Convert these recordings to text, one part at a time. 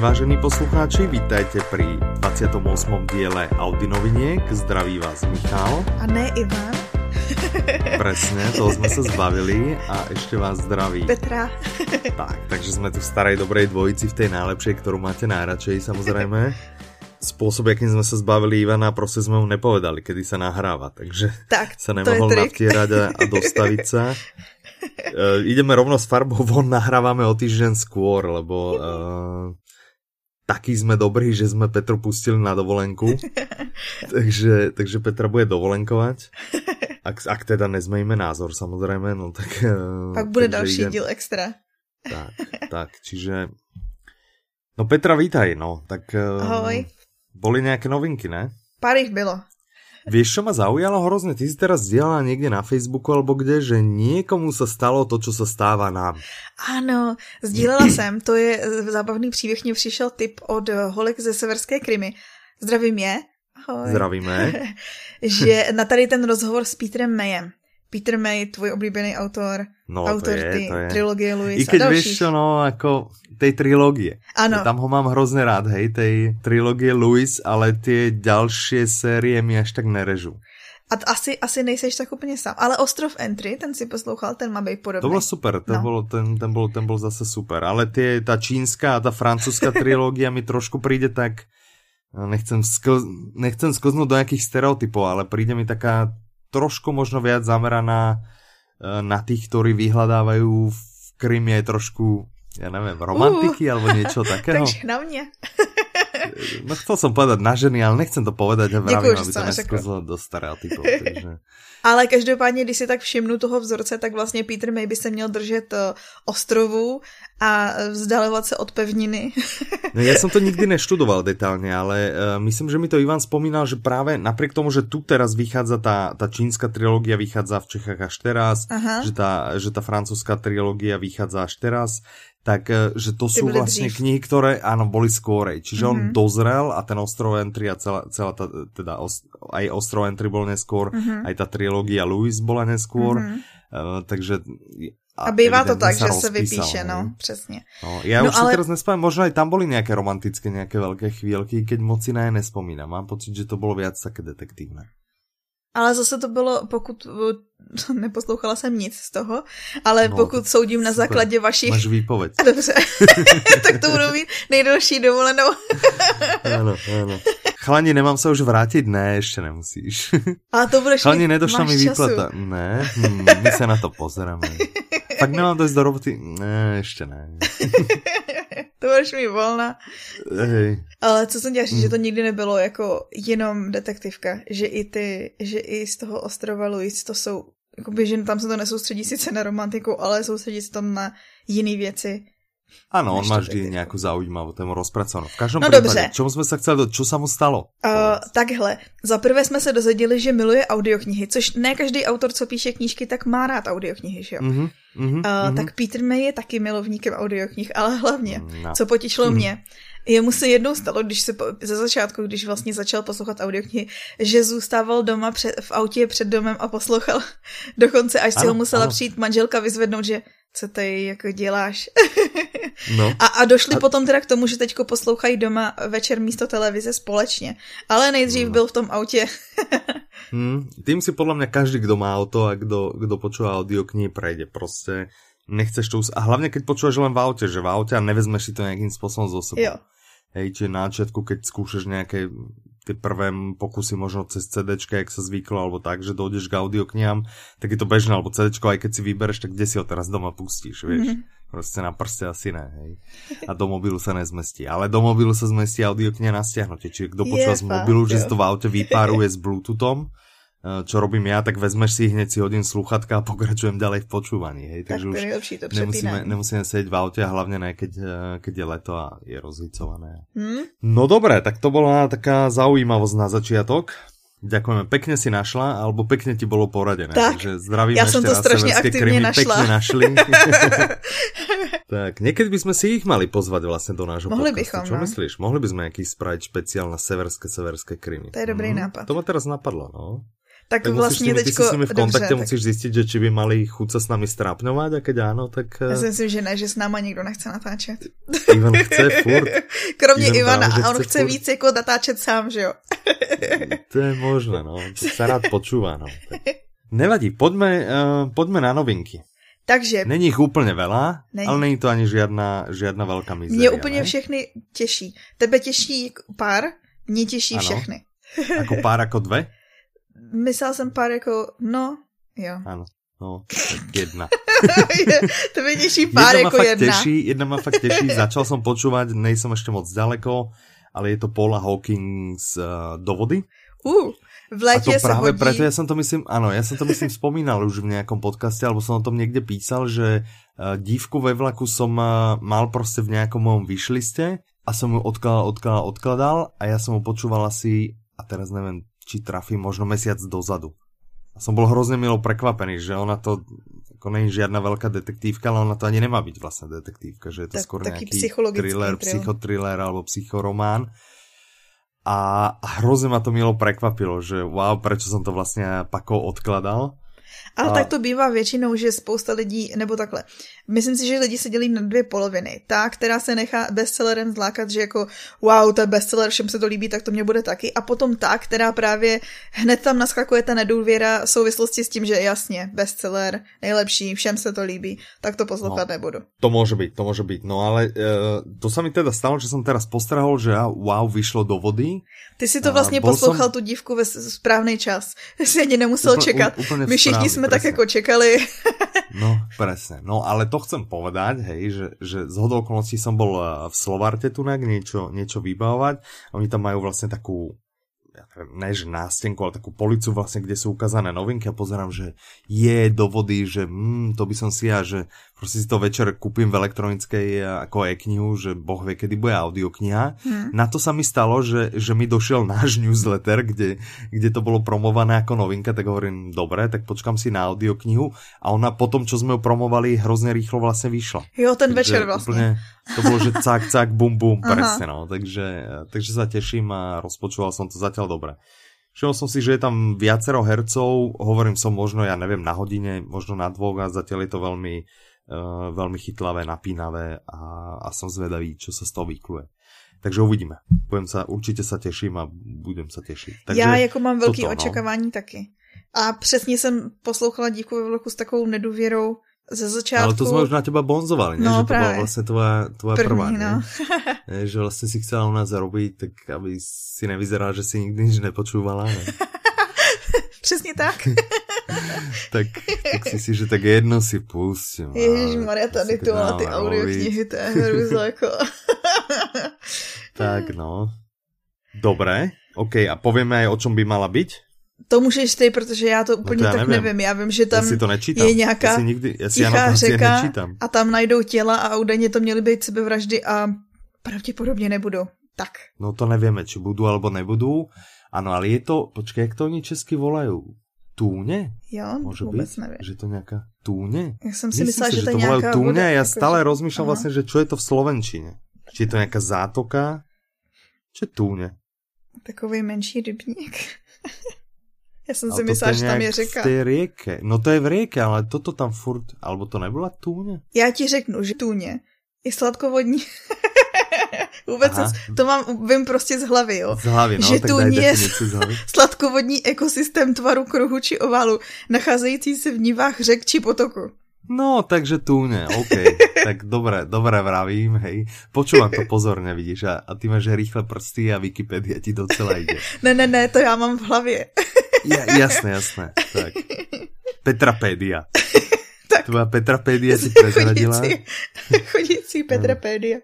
vážení poslucháči, vítajte pri 28. diele Audi noviniek. Zdraví vás Michal. A ne Ivan. Presne, toho sme sa zbavili a ešte vás zdraví. Petra. tak, takže sme tu v starej dobrej dvojici v tej najlepšej, ktorú máte najradšej samozrejme. Spôsob, akým sme sa zbavili Ivana, proste sme mu nepovedali, kedy sa nahráva, takže tak, sa nemohol navtierať a, a dostaviť sa. Uh, ideme rovno s farbou von, nahrávame o týždeň skôr, lebo uh, taký sme dobrí, že sme Petru pustili na dovolenku. takže, takže Petra bude dovolenkovať. Ak, ak teda nezmejme názor, samozrejme, no tak... Uh, Pak bude další ide... díl extra. Tak, tak, čiže... No Petra, vítaj, no, tak... Uh, Ahoj. Boli nejaké novinky, ne? Pár ich bylo. Vieš, čo ma zaujalo hrozne? Ty si teraz zdieľala niekde na Facebooku alebo kde, že niekomu sa stalo to, čo sa stáva nám. Ano, sdílela jsem, to je zábavný příběh, mě přišel tip od Holek ze Severské Krymy. Zdravím je. Ahoj. Zdravíme. že na tady ten rozhovor s Petrem Mayem. Peter May, tvoj oblíbený autor, no, autor to je, ty, to je. trilogie Louis I keď vieš čo, no, ako tej trilógie. Ano. Tam ho mám hrozne rád, hej, tej trilógie Louis, ale tie ďalšie série mi až tak nerežu. A asi, asi nejseš tak úplně sám. Ale Ostrov Entry, ten si poslouchal, ten má být podobný. To bylo super, ten, no. bol, ten, ten, bol, ten bol zase super. Ale tie, tá čínska a tá francúzska trilógia mi trošku príde tak... Nechcem, skl, nechcem sklznúť do nejakých stereotypov, ale príde mi taká trošku možno viac zameraná eh, na tých, ktorí vyhľadávajú v Kryme aj trošku, ja neviem, romantiky uh, alebo niečo takého. Takže na mňa. No chcel som povedať na ženy, ale nechcem to povedať a vravím, aby to nesklzlo do stereotypov. Takže... Ale každopádně, když si tak všimnu toho vzorce, tak vlastně Peter May by se měl držet uh, ostrovů a vzdalovat se od pevniny. no, ja som to nikdy neštudoval detálne, ale uh, myslím, že mi to Ivan spomínal, že práve napriek tomu, že tu teraz vychádza tá, tá čínska trilógia, vychádza v Čechách až teraz, Aha. že tá, že tá francúzska trilógia vychádza až teraz, tak e, že to sú vlastne dřív. knihy, ktoré áno, boli skôrej. Čiže mm-hmm. on mhm. dozrel a ten Ostrov Entry a celá, celá tá, teda os, aj Ostrov Entry bol neskôr, mm-hmm. aj tá trilógia Louis bola neskôr. Mm-hmm. Uh, takže a, a bývá to tak, že se vypíše, no, přesně. No, já no, už ale... si teraz nespomínam, možno aj tam boli nejaké romantické, nejaké veľké chvíľky, keď moc si na je nespomínam. Mám pocit, že to bolo viac také detektívne. Ale zase to bylo, pokud neposlouchala jsem nic z toho, ale no, pokud soudím na základě vašich... Máš výpověď. Dobře, tak to budu mít nejdelší dovolenou. ano, ano. Chlani, nemám se už vrátit? Ne, ještě nemusíš. Ale to budeš Chlani, nedošla mi výplata. Ne, hm, my se na to pozeráme. Fakt nemám dojsť do roboty? Ne, ještě ne. To budeš mi volna. Hej. Ale co jsem říct, mm. že to nikdy nebylo jako jenom detektivka, že i ty, že i z toho ostrova Louis to jsou, jakoby, že tam se to nesoustředí sice na romantiku, ale soustředí se tam na jiné věci. Áno, on má vždy nejakú zaujímavú tému rozpracovanú. V každom no prípade, dobře. čomu sme sa chceli, čo sa mu stalo? Uh, takhle, za prvé jsme se dozvěděli, že miluje audioknihy, což ne každý autor, co píše knížky, tak má rád audioknihy, že jo? Mm-hmm, mm-hmm, uh, mm-hmm. Tak Peter May je taky milovníkem audioknih, ale hlavně, no. co potěšilo mm-hmm. mě, Jemu se jednou stalo, když se po, ze začátku, když vlastně začal poslouchat audioknihy, že zůstával doma před, v autě před domem a poslouchal dokonce, až si ho musela ano. přijít manželka vyzvednout, že co tady jako děláš. No. A, a došli a... potom teda k tomu, že teďko poslouchají doma večer místo televize společně. Ale nejdřív no. byl v tom autě. hmm, tým si podľa mňa každý, kdo má auto a kdo, kdo počúva audioknihy, prejde. Proste nechceš to... A hlavne, keď počúvaš len v aute, že v aute a nevezmeš si to nejakým spôsobom zo sebou. Jo. Hej, čiže na začiatku, keď skúšaš nejaké tie prvé pokusy možno cez CD, jak sa zvyklo, alebo tak, že dojdeš k audioknihám, tak je to bežné, alebo CD, aj keď si vybereš, tak kde si ho teraz doma pustíš, vieš. Mm-hmm. Proste na prste asi ne, hej. A do mobilu sa nezmestí. Ale do mobilu sa zmestí audiokniha na stiahnutie. Čiže kto počúva z mobilu, že si to v aute vypáruje s Bluetoothom, čo robím ja, tak vezmeš si hneď si hodím sluchatka a pokračujem ďalej v počúvaní. Hej. Takže tak už lepší, to nemusíme, nemusíme sedieť v aute a hlavne ne, keď, eh, keď je leto a je rozhicované. Hmm? No dobré, tak to bola taká zaujímavosť na začiatok. Ďakujeme, pekne si našla, alebo pekne ti bolo poradené. Tak, Takže zdravíme ja som to strašne aktívne našla. Pekne našli. tak, niekedy by sme si ich mali pozvať vlastne do nášho Mohli podcastu. bychom, Čo no. myslíš? Mohli by sme nejaký spraviť špeciál na severské, severské krymy. To je dobrý hmm. nápad. To ma teraz napadlo, no. Tak, tak vlastně musíš, teďko... Ty s nimi v kontakte, dobře, musíš tak... zjistit, že či by mali chuť sa s nami strápňovat a keď áno, tak... Já si myslím, že ne, že s náma nikdo nechce natáčet. Ivan chce furt. Kromě Ivan Ivana, a on chce, chce víc jako natáčet sám, že jo? to je možné, no. To sa rád počúva, no. Nevadí, poďme, uh, poďme na novinky. Takže... Není ich úplně veľa, není. ale není to ani žiadna, žiadna veľká mizeria. Mě úplně ne? všechny těší. Tebe těší pár, těší ano. všechny. Ako pár jako dve? Myslel jsem pár jako, no, jo. Ano, no, jedna. to mě těší pár jedna jako jedna. Teší, jedna ma fakt teší, začal som počúvať, nejsem ešte moc ďaleko, ale je to Paula Hawkins uh, do vody. Uh. V létě a to hodí... preto, ja som to myslím, ano, ja som to myslím spomínal už v nejakom podcaste, alebo som o tom niekde písal, že uh, dívku ve vlaku som uh, mal prostě v nejakom mojom vyšliste a som ju odkladal, odkladal, odkladal a ja som ho počúval asi, a teraz neviem, či trafím, možno mesiac dozadu. A som bol hrozne milo prekvapený, že ona to, ako není žiadna veľká detektívka, ale ona to ani nemá byť vlastne detektívka, že je to tak, skôr nejaký thriller, psychotriller alebo psychoromán a hrozně ma to milo prekvapilo, že wow, prečo som to vlastně pakou odkladal. Ale a... tak to bývá většinou, že spousta lidí, nebo takhle, myslím si, že lidi se dělí na dvě poloviny. Ta, která se nechá bestsellerem zlákat, že jako wow, to je bestseller, všem se to líbí, tak to mě bude taky. A potom ta, která právě hned tam naskakuje ta nedůvěra v souvislosti s tím, že jasně, bestseller, nejlepší, všem se to líbí, tak to poslouchat no, nebudu. To může být, to může být. No ale uh, to se mi teda stalo, že jsem teraz postrahol, že wow, vyšlo do vody. Ty si to vlastně poslouchal som... tu dívku ve správný čas. Si ani nemusel Úpl, čekat. My všichni jsme presne. tak jako čekali. no, presne. No ale to chcem povedať, hej, že, že z hodou okolností som bol eh, v Slovarte tunak niečo, niečo vybavovať. Oni tam majú vlastne takú ja neviem, ne že nástenku, ale takú policu vlastne, kde sú ukázané novinky a pozerám, že je do vody, že mm, to by som si ja, že proste si to večer kúpim v elektronickej eh, ako e-knihu, že boh vie, kedy bude audiokniha. Hmm. Na to sa mi stalo, že, že mi došiel náš newsletter, kde, kde to bolo promované ako novinka, tak hovorím, dobre, tak počkám si na audioknihu a ona potom, čo sme ju promovali, hrozne rýchlo vlastne vyšla. Jo, ten takže večer vlastne. Úplne, to bolo, že cak, cak, bum, bum, presne, no. Takže, takže sa teším a rozpočúval som to zatiaľ dobre. Všimol som si, že je tam viacero hercov, hovorím som možno, ja neviem, na hodine, možno na dvoch a zatiaľ je to veľmi, uh, veľmi chytlavé, napínavé a, a som zvedavý, čo sa z toho vykluje. Takže uvidíme. Budem sa, určitě sa teším a budem sa tešiť. Takže Já jako mám velký toto, no. očekávání no. taky. A přesně jsem poslouchala díku ve vloku s takovou nedůvěrou, ze začátku... Ale to jsme už na teba bonzovali, ne? No, že to byla vlastně tvoja, tvoja První, prvá, no. ne? že vlastně si chcela u nás zarobit, tak aby si nevyzerala, že si nikdy nič nepočúvala, ne? Přesně tak. tak, tak si si, že tak jedno si pustím. Ježišmarja, tady tu a ty audioknihy, to je hrůza, jako. tak no. Dobré, OK, a povieme aj, o čom by mala byť? To můžeš ty, protože já to úplně no to já tak nevím. nevím. Já vím, že tam já to nečítám. je nějaká já nikdy, já tichá řeka a tam najdou těla a údajně to měly být sebevraždy a pravděpodobně nebudou. Tak. No to nevíme, či budou alebo nebudou. Ano, ale je to, počkej, jak to oni česky volají? Túně? Jo, Může vůbec být, nevím. Že to nějaká túně? Já jsem si myslela, že, že to je nějaká túně. Já stále že... rozmýšlel vlastně, že čo je to v slovenčině. Či je to nějaká zátoka? Čo je túně? Takový menší rybník. Já jsem si myslela, že tam je řeka. V té rieke. No to je v rieke, ale toto tam furt, alebo to nebyla tůně? Já ti řeknu, že tůně je sladkovodní. Vůbec Aha. to mám, vím prostě z hlavy, jo. Z hlavy, no, že tu je sladkovodní ekosystém tvaru kruhu či ovalu, nacházející se v nivách řek či potoku. No, takže túne, OK. tak dobré, dobré vravím, hej. Počúvam to pozorne, vidíš, a, a ty máš rýchle prsty a Wikipedia ti docela ide. ne, ne, ne, to já mám v hlavě. Ja, jasné, jasné. Tak. Petrapédia. tak. Tvoja Petrapédia si prezradila. Chodící, chodící Petrapédia.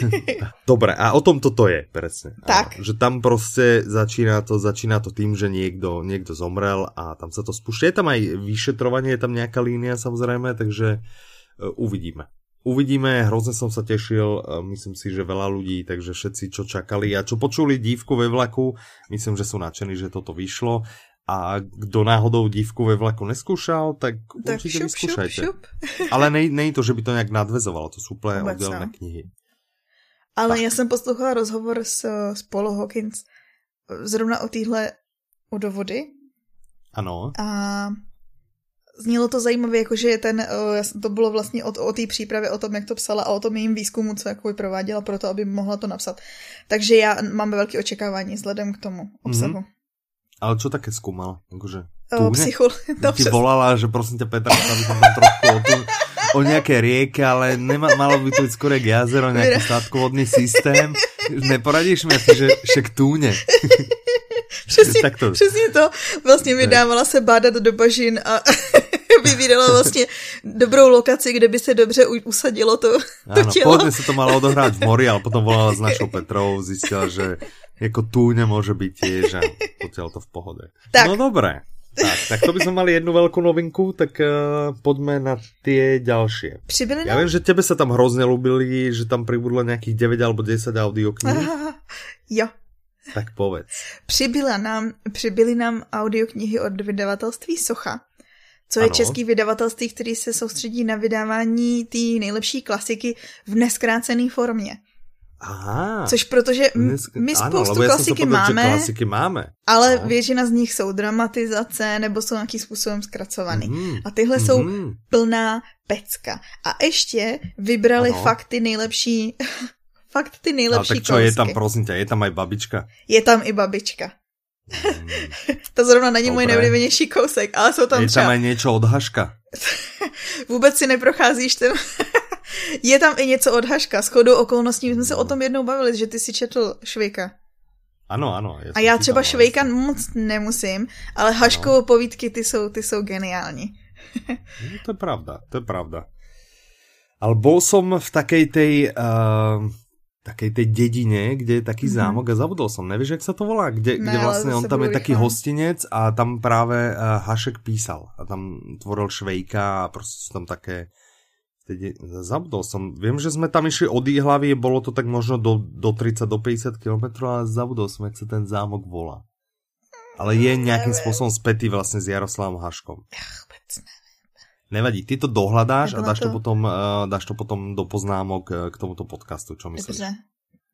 Dobre, a o tom toto je, presne. Tak. Áno, že tam proste začína to, začína to tým, že niekto, niekto zomrel a tam sa to spúšťa. Je tam aj vyšetrovanie, je tam nejaká línia samozrejme, takže uh, uvidíme. Uvidíme, hrozne som sa tešil, e, myslím si, že veľa ľudí, takže všetci, čo čakali a čo počuli dívku ve vlaku, myslím, že sú nadšení, že toto vyšlo. A kdo náhodou dívku ve vlaku neskúšal, tak, tak určite šup, vyskúšajte. Šup, šup. Ale nej, nej to, že by to nějak nadvezovalo, to sú úplne oddělené knihy. Ale tak. já jsem poslouchala rozhovor s, s Paul Hawkins zrovna o téhle o dovody Ano. A znělo to zajímavě, jakože ten, to bylo vlastně o, o té přípravě, o tom, jak to psala a o tom jejím výzkumu, co jako prováděla pro to, aby mohla to napsat. Takže já mám velké očekávání vzhledem k tomu obsahu. Mm-hmm. Ale čo také skúmala? Akože, o, psychol... to Ti volala, že prosím ťa Petra, aby som tam trošku o, tu, o nejaké rieke, ale nema, malo by to byť skôr jak jazero, nejaký sladkovodný systém. Neporadíš mi, že však túne. Přesně, tak to. přesně to. Vlastně vydávala se bádat do bažin a vybírala vlastně dobrou lokaci, kde by se dobře usadilo to, to ano, tělo. Pôvodne sa to malo odohrať v mori, ale potom volala s našou Petrou, zistila, že jako tu nemôže byť tiež a potiaľ to v pohode. Tak. No dobré. Tak, tak to by sme mali jednu veľkú novinku, tak uh, poďme na tie ďalšie. Přibyli Ja viem, že tebe sa tam hrozne ľúbili, že tam pribudlo nejakých 9 alebo 10 audiokníh. Jo. Tak povedz. Přibyla nám, přibyly nám audioknihy od vydavatelství Socha, co je ano. český vydavatelství, který se soustředí na vydávání té nejlepší klasiky v neskrácené formě. Aha. Což protože my spoustu ano, klasiky, máme, klasiky máme, ale no. většina z nich jsou dramatizace nebo jsou nějakým způsobem zkracovaný. Mm. A tyhle mm. jsou mhm. plná pecka. A ještě vybrali ano. fakt ty nejlepší fakt ty nejlepší Ale tak čo, kousky. je tam, prosím tě, je tam aj babička? Je tam i babička. Mm. to zrovna není Dobre. můj nejoblíbenější kousek, ale jsou tam Je tam aj něco od Haška? Vůbec si neprocházíš ten... je tam i něco od Haška. S chodou okolností my jsme se o tom jednou bavili, že ty si četl Švejka. Ano, ano. A já třeba Švejka moc nemusím, ale Haškovo no. povídky, ty jsou, ty jsou geniální. no, to je pravda, to je pravda. Ale bol som v takej tej... Uh takej tej dedine, kde je taký mm-hmm. zámok a zabudol som, nevíš, jak sa to volá? Kde, ne, kde vlastne on tam je taký hostinec a tam práve uh, Hašek písal a tam tvoril Švejka a prostě sú tam také Tedy zabudol som. Viem, že sme tam išli od Jihlavy, bolo to tak možno do, do 30, do 50 km, ale zabudol som, jak sa ten zámok volá. Ale je nejakým spôsobom spätý vlastne s Jaroslavom Haškom. Ach, Nevadí, ty to dohľadáš a dáš to, to, potom, uh, dáš to potom do poznámok uh, k tomuto podcastu, čo myslíš? Dobře.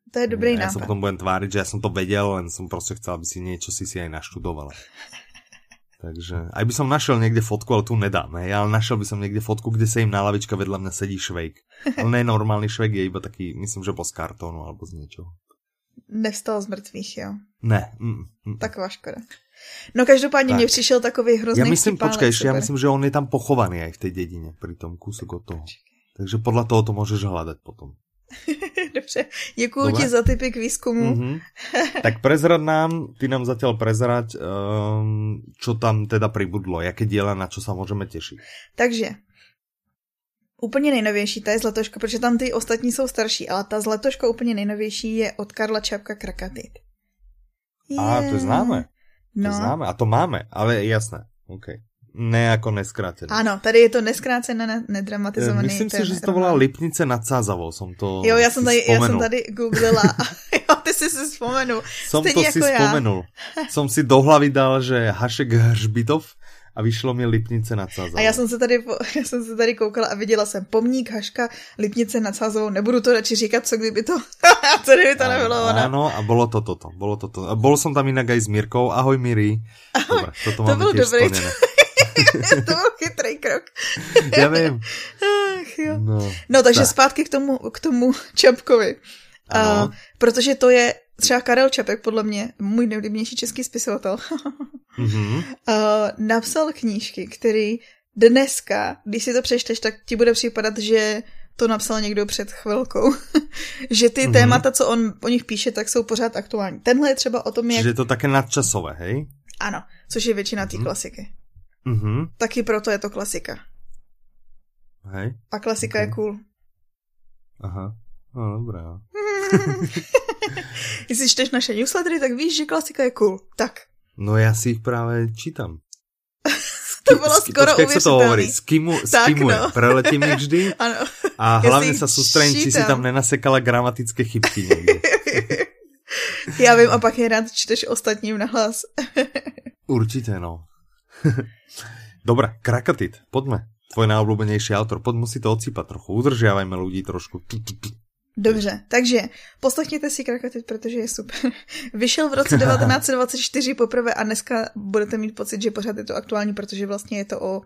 To je dobrý nápad. Ja sa potom budem tváriť, že ja som to vedel, len som prostě chcel, aby si niečo si si aj naštudovala. Takže aj by som našiel niekde fotku, ale tu nedám, hej, ale našiel by som niekde fotku, kde sa im na lavička vedľa mňa sedí švejk. Ale ne normálny švejk, je iba taký, myslím, že po z kartónu alebo z niečoho. Nevstal z mrtvých, jo? Ne. Mm, mm. Taková škoda. No každopádně tak. mně přišel takový hrozný Já myslím, počkej, já myslím, že on je tam pochovaný aj v té dědině, pri tom kúsok od toho. Takže podle toho to můžeš hledat potom. Dobře, děkuji ti za typy k výzkumu. Mm-hmm. Tak prezrad nám, ty nám zatiaľ prezrať, um, čo tam teda pribudlo, jaké diela, na čo sa můžeme těšit. Takže, úplně nejnovější, ta je z letoška, protože tam ty ostatní jsou starší, ale ta z letoška úplně nejnovější je od Karla Čapka Krakatit. A, to je známe. No. To známe, a to máme, ale jasné. Okay. Ne jako neskrácené. Ano, tady je to neskrácené, nedramatizovaný. Myslím si, že to volá Lipnice nad Sázavou, som to Jo, já jsem tady, já jsem tady googlila. jo, ty si si vzpomenul. Som Stejně to si já. spomenul. Som si do hlavy dal, že Hašek Hřbitov a vyšlo mi Lipnice nad Sázavou. A já jsem se tady, já jsem se tady koukala a viděla jsem pomník Haška Lipnice nad Sázavou. Nebudu to radši říkat, co kdyby to, co kdyby to nebylo ona. Áno, a bolo to toto, bolo to to. A bol som tam inak aj s Mirkou. Ahoj Miri. Dobre, toto to tiež dobrý. to byl chytrý krok. Já vím. Ach, jo. No, no takže tak. zpátky k tomu, k tomu Čapkovi. Uh, protože to je třeba Karel Čapek, podle mě, můj nejoblíbenější český spisovatel, mm-hmm. uh, napsal knížky, který dneska, když si to přečteš, tak ti bude připadat, že to napsal někdo před chvilkou. že ty mm-hmm. témata, co on o nich píše, tak jsou pořád aktuální. Tenhle je třeba o tom, jak... Že je to také nadčasové, hej? Ano, což je většina té mm-hmm. klasiky. Mm-hmm. Taky proto je to klasika. Hej. A klasika okay. je cool. Aha. No, dobré. Jestli čteš naše newslettery, tak víš, že klasika je cool. Tak. No já si ich právě čítám. to bylo skoro Počkej, jak se to hovorí? Skimu, skimuje. No. Preletím ich vždy. ano. A hlavně se soustředím, či si tam nenasekala gramatické chybky někde. Já vím, a pak je rád čteš ostatním na hlas. Určitě, no. Dobre, Krakatit, poďme. Tvoj najobľúbenejší autor, poďme si to odsýpať trochu. Udržiavajme ľudí trošku. Dobře, takže poslechněte si Krakatit, protože je super. Vyšel v roce 1924 poprvé a dneska budete mít pocit, že pořád je to aktuální, protože vlastně je to o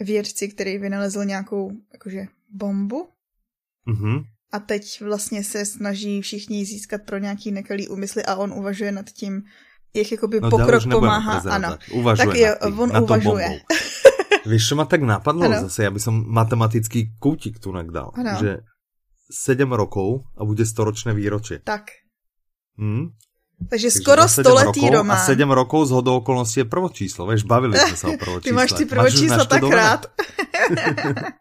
vědci, který vynalezl nějakou jakože bombu. Mm-hmm. A teď vlastně se snaží všichni získat pro nějaký nekalý úmysly a on uvažuje nad tím, jak jakoby no, pokrok pomáhá. Ano, uvažuje tak je, tým, on uvažuje. Víš, čo ma tak napadlo ano. zase, ja by som matematický kútik tu dal. Ano. Že 7 rokov a bude storočné výročie. Tak. Hm? Takže, Takže skoro stoletý román. A 7 rokov z hodou okolností je prvočíslo. Vieš, bavili sme sa o prvočísle. Ty máš ty prvočíslo tak rád.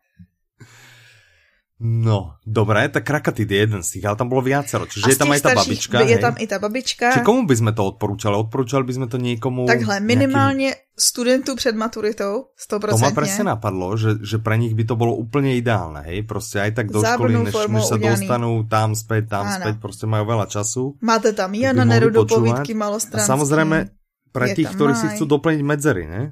No, dobré, tak Krakatit je jeden z tých, ale tam bolo viacero, čiže je tam aj tá babička. Je hej? tam i tá babička. Či komu by sme to odporúčali? Odporúčali by sme to niekomu... Takhle, minimálne nejakým... studentu před maturitou, 100%. To ma presne napadlo, že, že pre nich by to bolo úplne ideálne, hej? Proste aj tak do Zábrnou školy, než, než sa dostanú tam späť, tam Áno. späť, proste majú veľa času. Máte tam Jana Nerudu, povídky malostranský. A samozrejme, pre tých, ktorí si chcú doplniť medzery, ne?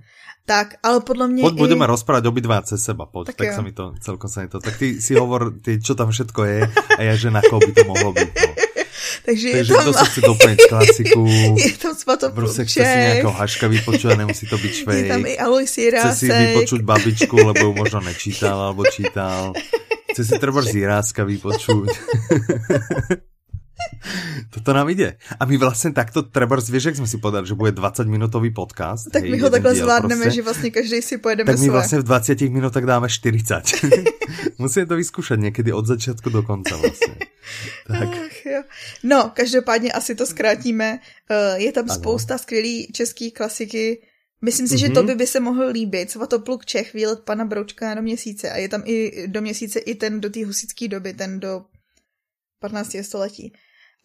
Tak, ale podľa mňa... Poď i... budeme rozprávať obidva cez seba, poď, tak, tak sa mi to, celkom sa mi to... Tak ty si hovor, ty, čo tam všetko je a ja, že na koho by to mohlo byť. No. Takže, Takže je tam... kto sa chce doplniť klasiku, je tam Proste chce si nejakého haška vypočuť a nemusí to byť švej. Je tam i Alois Jirásek. Chce si vypočuť babičku, lebo ju možno nečítal alebo čítal. Chce si treba Jiráska vypočuť. Toto nám ide. A my vlastne takto, treba vieš, jak sme si povedali, že bude 20 minútový podcast. Tak hej, my ho takhle zvládneme, proste. že vlastne každý si pojedeme Tak my svoje. vlastne v 20 minútach dáme 40. Musíme to vyskúšať niekedy od začiatku do konca vlastne. Tak. Ach, jo. No, každopádně asi to zkrátíme. Uh, je tam ano. spousta skvělý český klasiky. Myslím si, mm-hmm. že to by, by se mohl líbit. Svatopluk Čech, výlet pana Broučka do měsíce. A je tam i do měsíce i ten do té husické doby, ten do 15. století.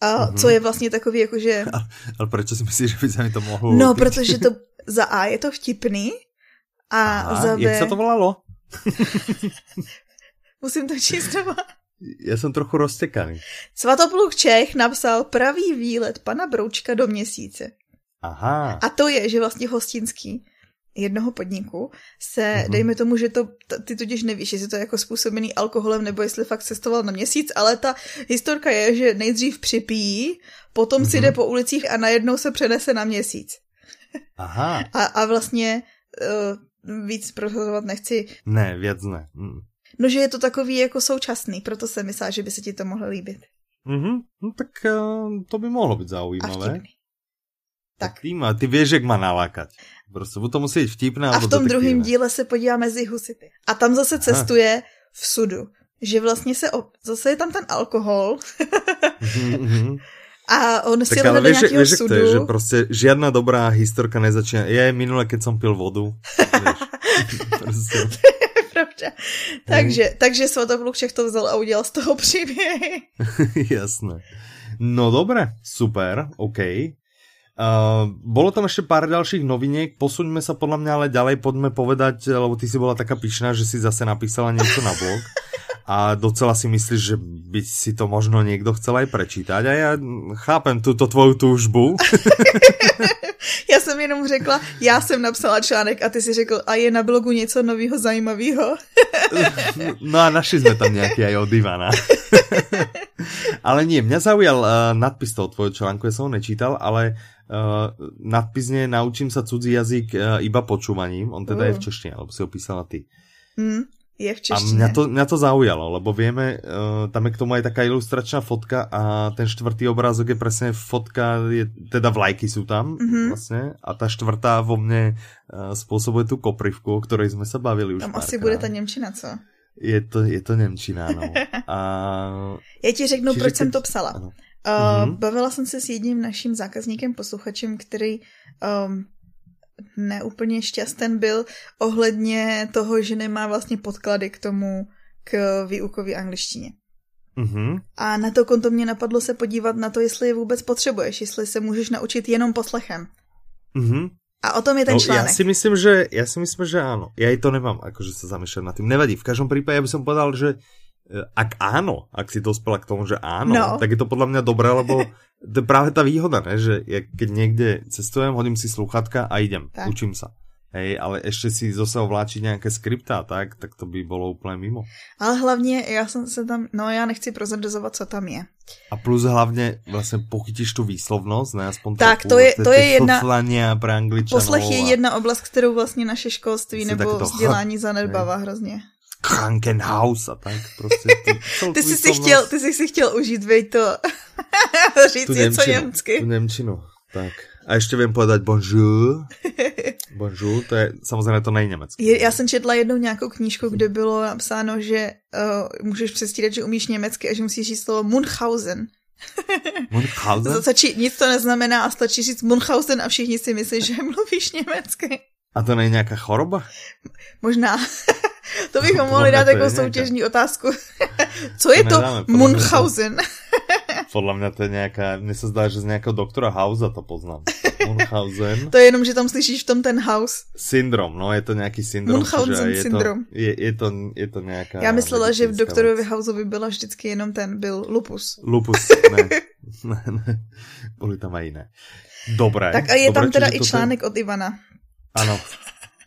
A mm-hmm. co je vlastně takový, jakože... Ale, ale proč si myslíš, že by se mi to mohlo... No, protože to za A je to vtipný a Aha, za B... Jak se to volalo? Musím to číst doma. Já jsem trochu roztekaný. Svatopluk Čech napsal pravý výlet pana Broučka do měsíce. Aha. A to je, že vlastně hostinský jednoho podniku se, mm-hmm. dejme tomu, že to, ty totiž nevíš, jestli to je jako způsobený alkoholem, nebo jestli fakt cestoval na měsíc, ale ta historka je, že nejdřív připíjí, potom mm-hmm. si jde po ulicích a najednou se přenese na měsíc. Aha. A, a vlastně uh, víc prozrazovat nechci. Ne, věc ne. Mm. No, že je to takový jako současný, proto se myslá, že by se ti to mohlo líbit. Mhm, no tak uh, to by mohlo být zaujímavé. A. tak ty, má, ty vieš, jak ma nalákať. Prostě to musí být vtipné. A v tom druhém díle se podívá mezi husity. A tam zase cestuje Aha. v sudu. Že vlastně se, op... zase je tam ten alkohol. Mhm. a on si hledá nějakého vieš, sudu. To je, že prostě žiadna dobrá historka nezačíná. Je minule, keď som pil vodu. pravda. Takže, mm. takže Svatopluk to vzal a udělal z toho příběh. Jasné. No dobré, super, OK. Uh, bolo tam ešte pár ďalších noviniek, posuňme sa podľa mňa ale ďalej, poďme povedať, lebo ty si bola taká pyšná, že si zase napísala niečo na blog a docela si myslíš, že by si to možno niekto chcel aj prečítať a ja chápem túto tvoju túžbu. já jsem jenom řekla, já jsem napsala článek a ty si řekl, a je na blogu něco nového zajímavého. no a našli jsme tam nějaký aj od Ivana. ale nie, mňa zaujal uh, nadpis toho tvojho článku, ja som ho nečítal, ale uh, nadpisne naučím sa cudzí jazyk uh, iba počúvaním. On teda uh. je v češtine, alebo si ho písala ty. Mm, je v češtine. A mňa to, mňa to zaujalo, lebo vieme, uh, tam je k tomu aj taká ilustračná fotka a ten štvrtý obrázok je presne fotka, je, teda vlajky sú tam mm-hmm. vlastne a tá štvrtá vo mne uh, spôsobuje tú koprivku, o ktorej sme sa bavili už Tam asi bude ta Němčina, co? Je to, je to Němčina, no. A... Já ti řeknu, proč jsem to psala. Ano. Uh, mm-hmm. Bavila jsem se s jedním naším zákazníkem, posluchačem, který um, neúplně šťasten byl ohledně toho, že nemá vlastně podklady k tomu, k výukové angličtině. Mm-hmm. A na to konto mě napadlo se podívat na to, jestli je vůbec potřebuješ, jestli se můžeš naučit jenom poslechem. Mm-hmm. A o tom je ten no, článek. Ja si myslím, že, ja si myslím, že áno. Ja aj to nemám, akože sa zamýšľať nad tým. Nevadí, v každom prípade ja by som povedal, že ak áno, ak si dospela k tomu, že áno, no. tak je to podľa mňa dobré, lebo to je práve tá výhoda, ne? že ja keď niekde cestujem, hodím si sluchatka a idem, tak. učím sa. Hej, ale ještě si zase ovláčiť nějaké skripta, tak, tak to by bylo úplně mimo. Ale hlavně, já jsem se tam, no já nechci prozradizovat, co tam je. A plus hlavně vlastně pochytíš tu výslovnost, ne, aspoň Tak, trochu, to je, to je jedna, poslech je jedna oblast, kterou vlastně naše školství nebo vzdělání zanedbává hrozně. Krankenhaus a tak prostě. Ty, ty, jsi si chtěl, ty jsi si chtěl užít, vej to, říct tu něco německy. Tu Němčinu, tak. A ještě vím povedať bonjour. bonjour, to je, samozřejmě to není německé. Je, já jsem četla jednou nějakou knížku, kde bylo napsáno, že uh, můžeš přestírat, že umíš německy a že musíš říct slovo Munchausen. Munchausen? Stačí, nic to neznamená a stačí říct Munchausen a všichni si myslí, že mluvíš německy. A to není nějaká choroba? Možná. To bychom mohli dát jako soutěžní otázku. Co je to Munchausen? Podľa mňa to je nejaká, mne sa zdá, že z nejakého doktora Hausa to poznám. Munchausen. to je jenom, že tam slyšíš v tom ten house. Syndrom, no je to nejaký syndrom. Munchausen je syndrom. To, je, je, to, je to nejaká... Já myslela, že v doktorovi Hausovi byla vždycky jenom ten, byl lupus. Lupus, ne. ne, ne. Boli tam aj iné. Dobré. Tak a je Dobré, tam teda i článek ten... od Ivana. Ano,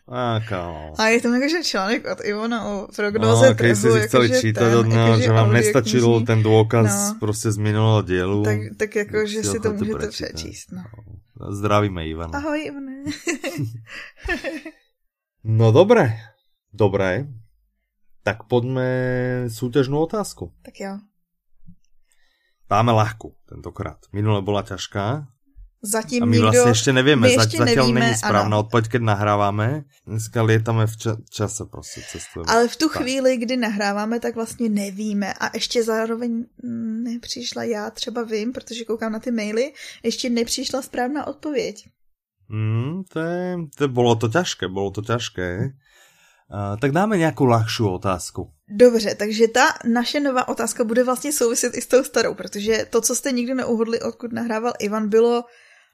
Ako. A je tam jakože článek od Ivona o prognoze no, ste si chceli čítať od neho, že vám nestačil knižní. ten dôkaz no. prostě z minulého dielu. Tak, tak jako, že si to můžete přečíst. No. Zdravíme Ivana. Ahoj Ivane. no dobré, dobré. Tak poďme súťažnú otázku. Tak jo. Dáme ľahku tentokrát. Minule bola ťažká, Zatím a my nikdo, vlastně ještě nevíme, my ještě zatiaľ nevíme, není správná odpověď, keď nahráváme. Dneska lietáme v ča čase prostě cestujeme. Ale v tu tak. chvíli, kdy nahráváme, tak vlastně nevíme a ještě zároveň nepřišla, já třeba vím, protože koukám na ty maily, ještě nepřišla správná odpověď. Mm, to, je, to bylo to těžké, bylo to těžké. Uh, tak dáme nějakou ľahšiu otázku. Dobře, takže ta naše nová otázka bude vlastně souviset i s tou starou, protože to, co jste nikdy neuhodli, odkud nahrával Ivan, bylo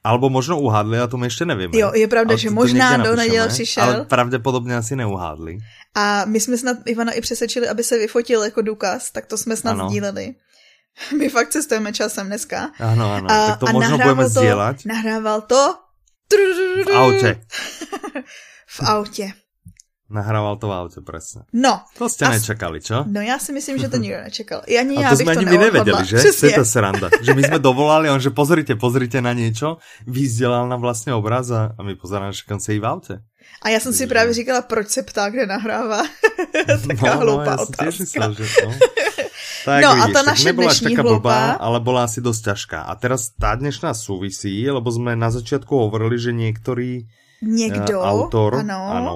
Alebo možno uhádli, a to my ještě nevíme. Jo, je pravda, že možná do neděle přišel. Ale pravděpodobně asi neuhádli. A my jsme snad Ivana i přesvědčili, aby se vyfotil jako důkaz, tak to jsme snad ano. sdíleli. My fakt cestujeme časem dneska. Ano, ano, a, tak to a možno budeme sdílet. Nahrával to... V autě. v autě. Nahrával to v aute, presne. No. To ste a... nečakali, čo? No ja si myslím, že to nikto nečakal. Ja ani a to sme ani my nevedeli, že? To je to sranda. Že my sme dovolali, on že pozrite, pozrite na niečo, vyzdělal nám vlastne obraz a, my pozeráme, že se i v aute. A já jsem si právě říkala, proč se ptá, kde nahrává. Taká no, hloupá no, otázka. Myslel, že, no. Tak no vidíš, a ta naše nebola až taká blbá, ale bola asi dosť ťažká. A teraz tá dnešná súvisí, lebo sme na začiatku hovorili, že niektorý Niekto, uh, autor, ano. ano,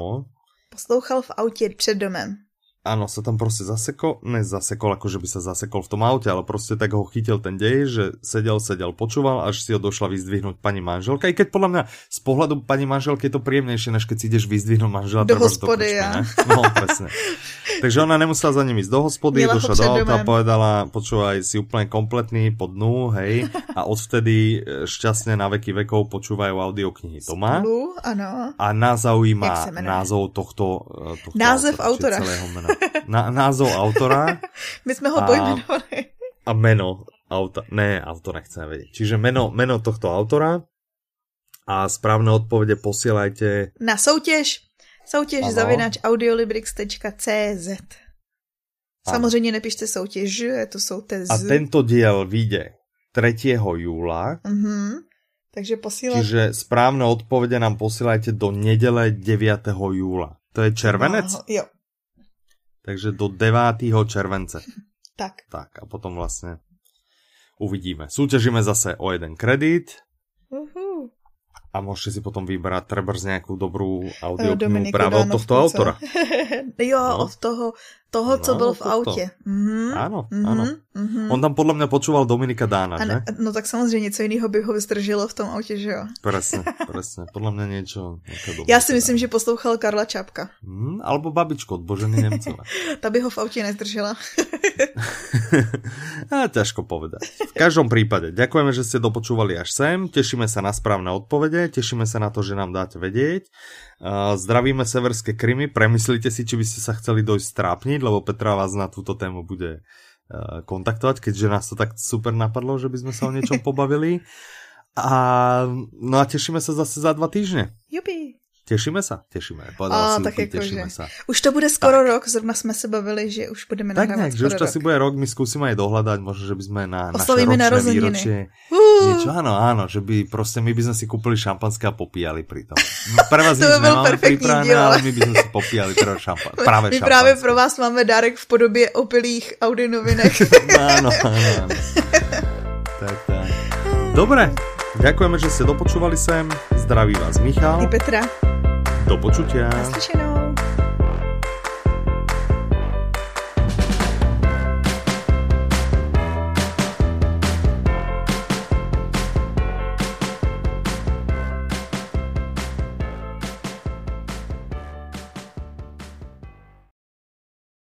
Poslouchal v autě před domem. Áno, sa tam proste zasekol, ne zasekol, ako že by sa zasekol v tom aute, ale proste tak ho chytil ten dej, že sedel, sedel, počúval, až si ho došla vyzdvihnúť pani manželka. I keď podľa mňa z pohľadu pani manželky je to príjemnejšie, než keď si ideš vyzdvihnúť manžela. Do hospody, ja. No, presne. Takže ona nemusela za ním ísť do hospody, Měla došla do auta povedala, počúvaj, si úplne kompletný po dnu, hej, a odvtedy e, šťastne na veky vekov počúvajú audioknihy doma. Spolu, ano. A nás zaujíma názov tohto, e, tohto Název autora. Celého mena. Na, názov autora. My jsme ho pojmenovali. A meno auta, ne, autora chceme vedieť. Čiže meno, meno tohto autora a správne odpovede posielajte na soutěž soutěž ano. zavinač audiolibrix.cz Samozřejmě nepište soutěž, to soutěž. A tento diel vyjde 3. júla. Mm-hmm. Takže posílať... Čiže správne odpovede nám posielajte do nedele 9. júla. To je červenec? No, jo. Takže do 9. července. Tak. Tak a potom vlastně uvidíme. Súťažíme zase o jeden kredit. Uh-huh a môžete si potom vybrať treba z nejakú dobrú audioknihu práve od tohto autora. jo, no. od toho, toho, co no, byl v autě. Mm-hmm. Áno, mm-hmm. áno. Mm-hmm. On tam podľa mňa počúval Dominika Dána, ano, že? No tak samozřejmě, co jiného by ho vystržilo v tom autě, že jo? Presne, presne. Podľa mňa niečo... Já si myslím, že poslouchal Karla Čapka. Mm, alebo babičku od Boženy Nemcova. Ta by ho v autě nezdržela. a ťažko povedať. V každom prípade, ďakujeme, že ste dopočúvali až sem, tešíme sa na správne odpovede, tešíme sa na to, že nám dáte vedieť. Zdravíme severské Krymy, premyslite si, či by ste sa chceli dojsť strápniť, lebo Petra vás na túto tému bude kontaktovať, keďže nás to tak super napadlo, že by sme sa o niečom pobavili. A, no a tešíme sa zase za dva týždne. Jupi. Těšíme se, těšíme. A, tak jako, těšíme že... sa. Už to bude skoro tak. rok, zrovna jsme se bavili, že už budeme tak Tak že už to asi bude rok, my zkusíme aj dohľadať, možno, že by sme na Oslavíme naše ročné výročie. Uh. Niečo, áno, áno, že by proste my by sme si kúpili šampanské a popíjali pri tom. Pre vás to nič nemáme pripravené, ale my by sme si popíjali prvý šampan, práve My práve pro vás máme dárek v podobě opilých Audi novinek. áno, áno, áno. tak, tak. Dobre, ďakujeme, že ste dopočúvali sem. Zdraví vás Michal. I Petra. Do počutia. Naslyšenou.